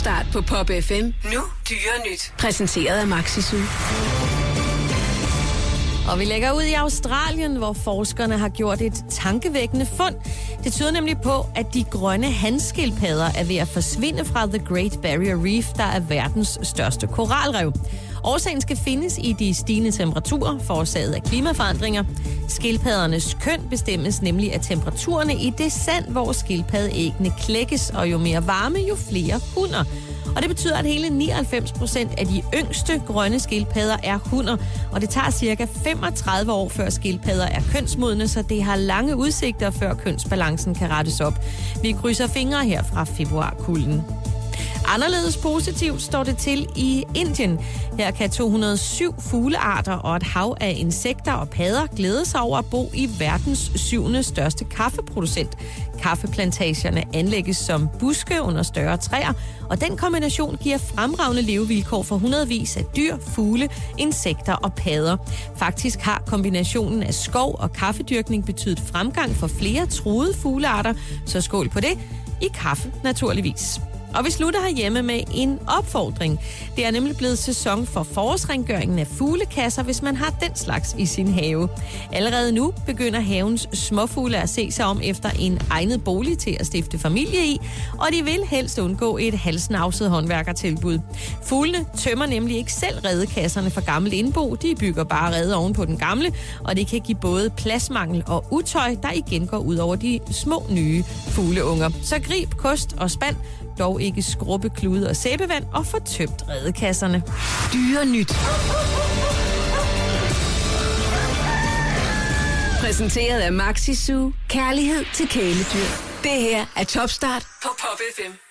Topstart på Pop FM. Nu dyre nyt. Præsenteret af Maxisu. Og vi lægger ud i Australien, hvor forskerne har gjort et tankevækkende fund. Det tyder nemlig på, at de grønne handskildpadder er ved at forsvinde fra The Great Barrier Reef, der er verdens største koralrev. Årsagen skal findes i de stigende temperaturer, forårsaget af klimaforandringer. Skildpaddernes køn bestemmes nemlig af temperaturerne i det sand, hvor skildpaddeæggene klækkes, og jo mere varme, jo flere hunder. Og det betyder, at hele 99 procent af de yngste grønne skildpadder er hunder, og det tager cirka 35 år før skildpadder er kønsmodne, så det har lange udsigter, før kønsbalancen kan rettes op. Vi krydser fingre her fra februarkulden. Anderledes positivt står det til i Indien. Her kan 207 fuglearter og et hav af insekter og padder glæde sig over at bo i verdens syvende største kaffeproducent. Kaffeplantagerne anlægges som buske under større træer, og den kombination giver fremragende levevilkår for hundredvis af dyr, fugle, insekter og padder. Faktisk har kombinationen af skov og kaffedyrkning betydet fremgang for flere truede fuglearter, så skål på det. I kaffe naturligvis. Og vi slutter herhjemme med en opfordring. Det er nemlig blevet sæson for forårsrengøringen af fuglekasser, hvis man har den slags i sin have. Allerede nu begynder havens småfugle at se sig om efter en egnet bolig til at stifte familie i, og de vil helst undgå et halsnavset håndværkertilbud. Fuglene tømmer nemlig ikke selv redekasserne for gammelt indbo, de bygger bare rede oven på den gamle, og det kan give både pladsmangel og utøj, der igen går ud over de små nye fugleunger. Så grib kost og spand, dog ikke skrubbe klude og sæbevand og få tømt redekasserne. Dyre nyt. Præsenteret af Maxisu. Kærlighed til kæledyr. Det her er Topstart på Pop FM.